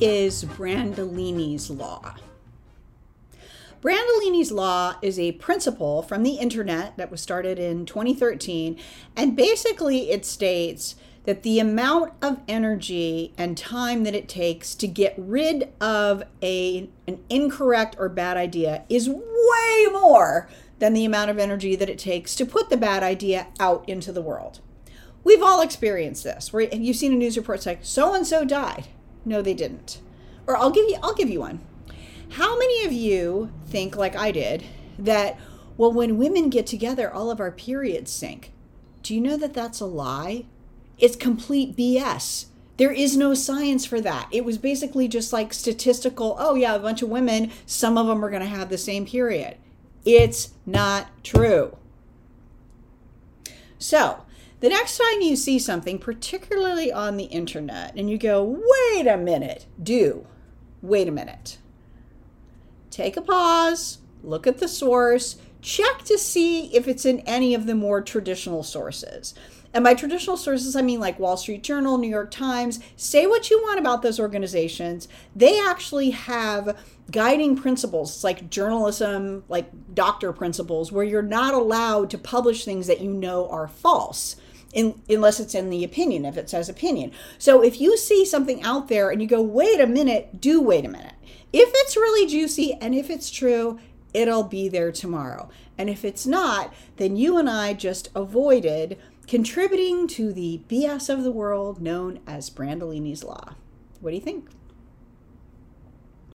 is Brandolini's Law? Brandolini's Law is a principle from the internet that was started in 2013, and basically it states that the amount of energy and time that it takes to get rid of a, an incorrect or bad idea is way more than the amount of energy that it takes to put the bad idea out into the world. We've all experienced this. Where you've seen a news report like so and so died. No, they didn't. Or I'll give you I'll give you one. How many of you think like I did that well when women get together all of our periods sync? Do you know that that's a lie? It's complete BS. There is no science for that. It was basically just like statistical, oh yeah, a bunch of women, some of them are going to have the same period. It's not true. So, the next time you see something, particularly on the internet, and you go, wait a minute, do, wait a minute. Take a pause, look at the source, check to see if it's in any of the more traditional sources. And by traditional sources, I mean like Wall Street Journal, New York Times. Say what you want about those organizations. They actually have guiding principles like journalism, like doctor principles, where you're not allowed to publish things that you know are false. In, unless it's in the opinion, if it says opinion. So if you see something out there and you go, wait a minute, do wait a minute. If it's really juicy and if it's true, it'll be there tomorrow. And if it's not, then you and I just avoided contributing to the BS of the world known as Brandolini's Law. What do you think?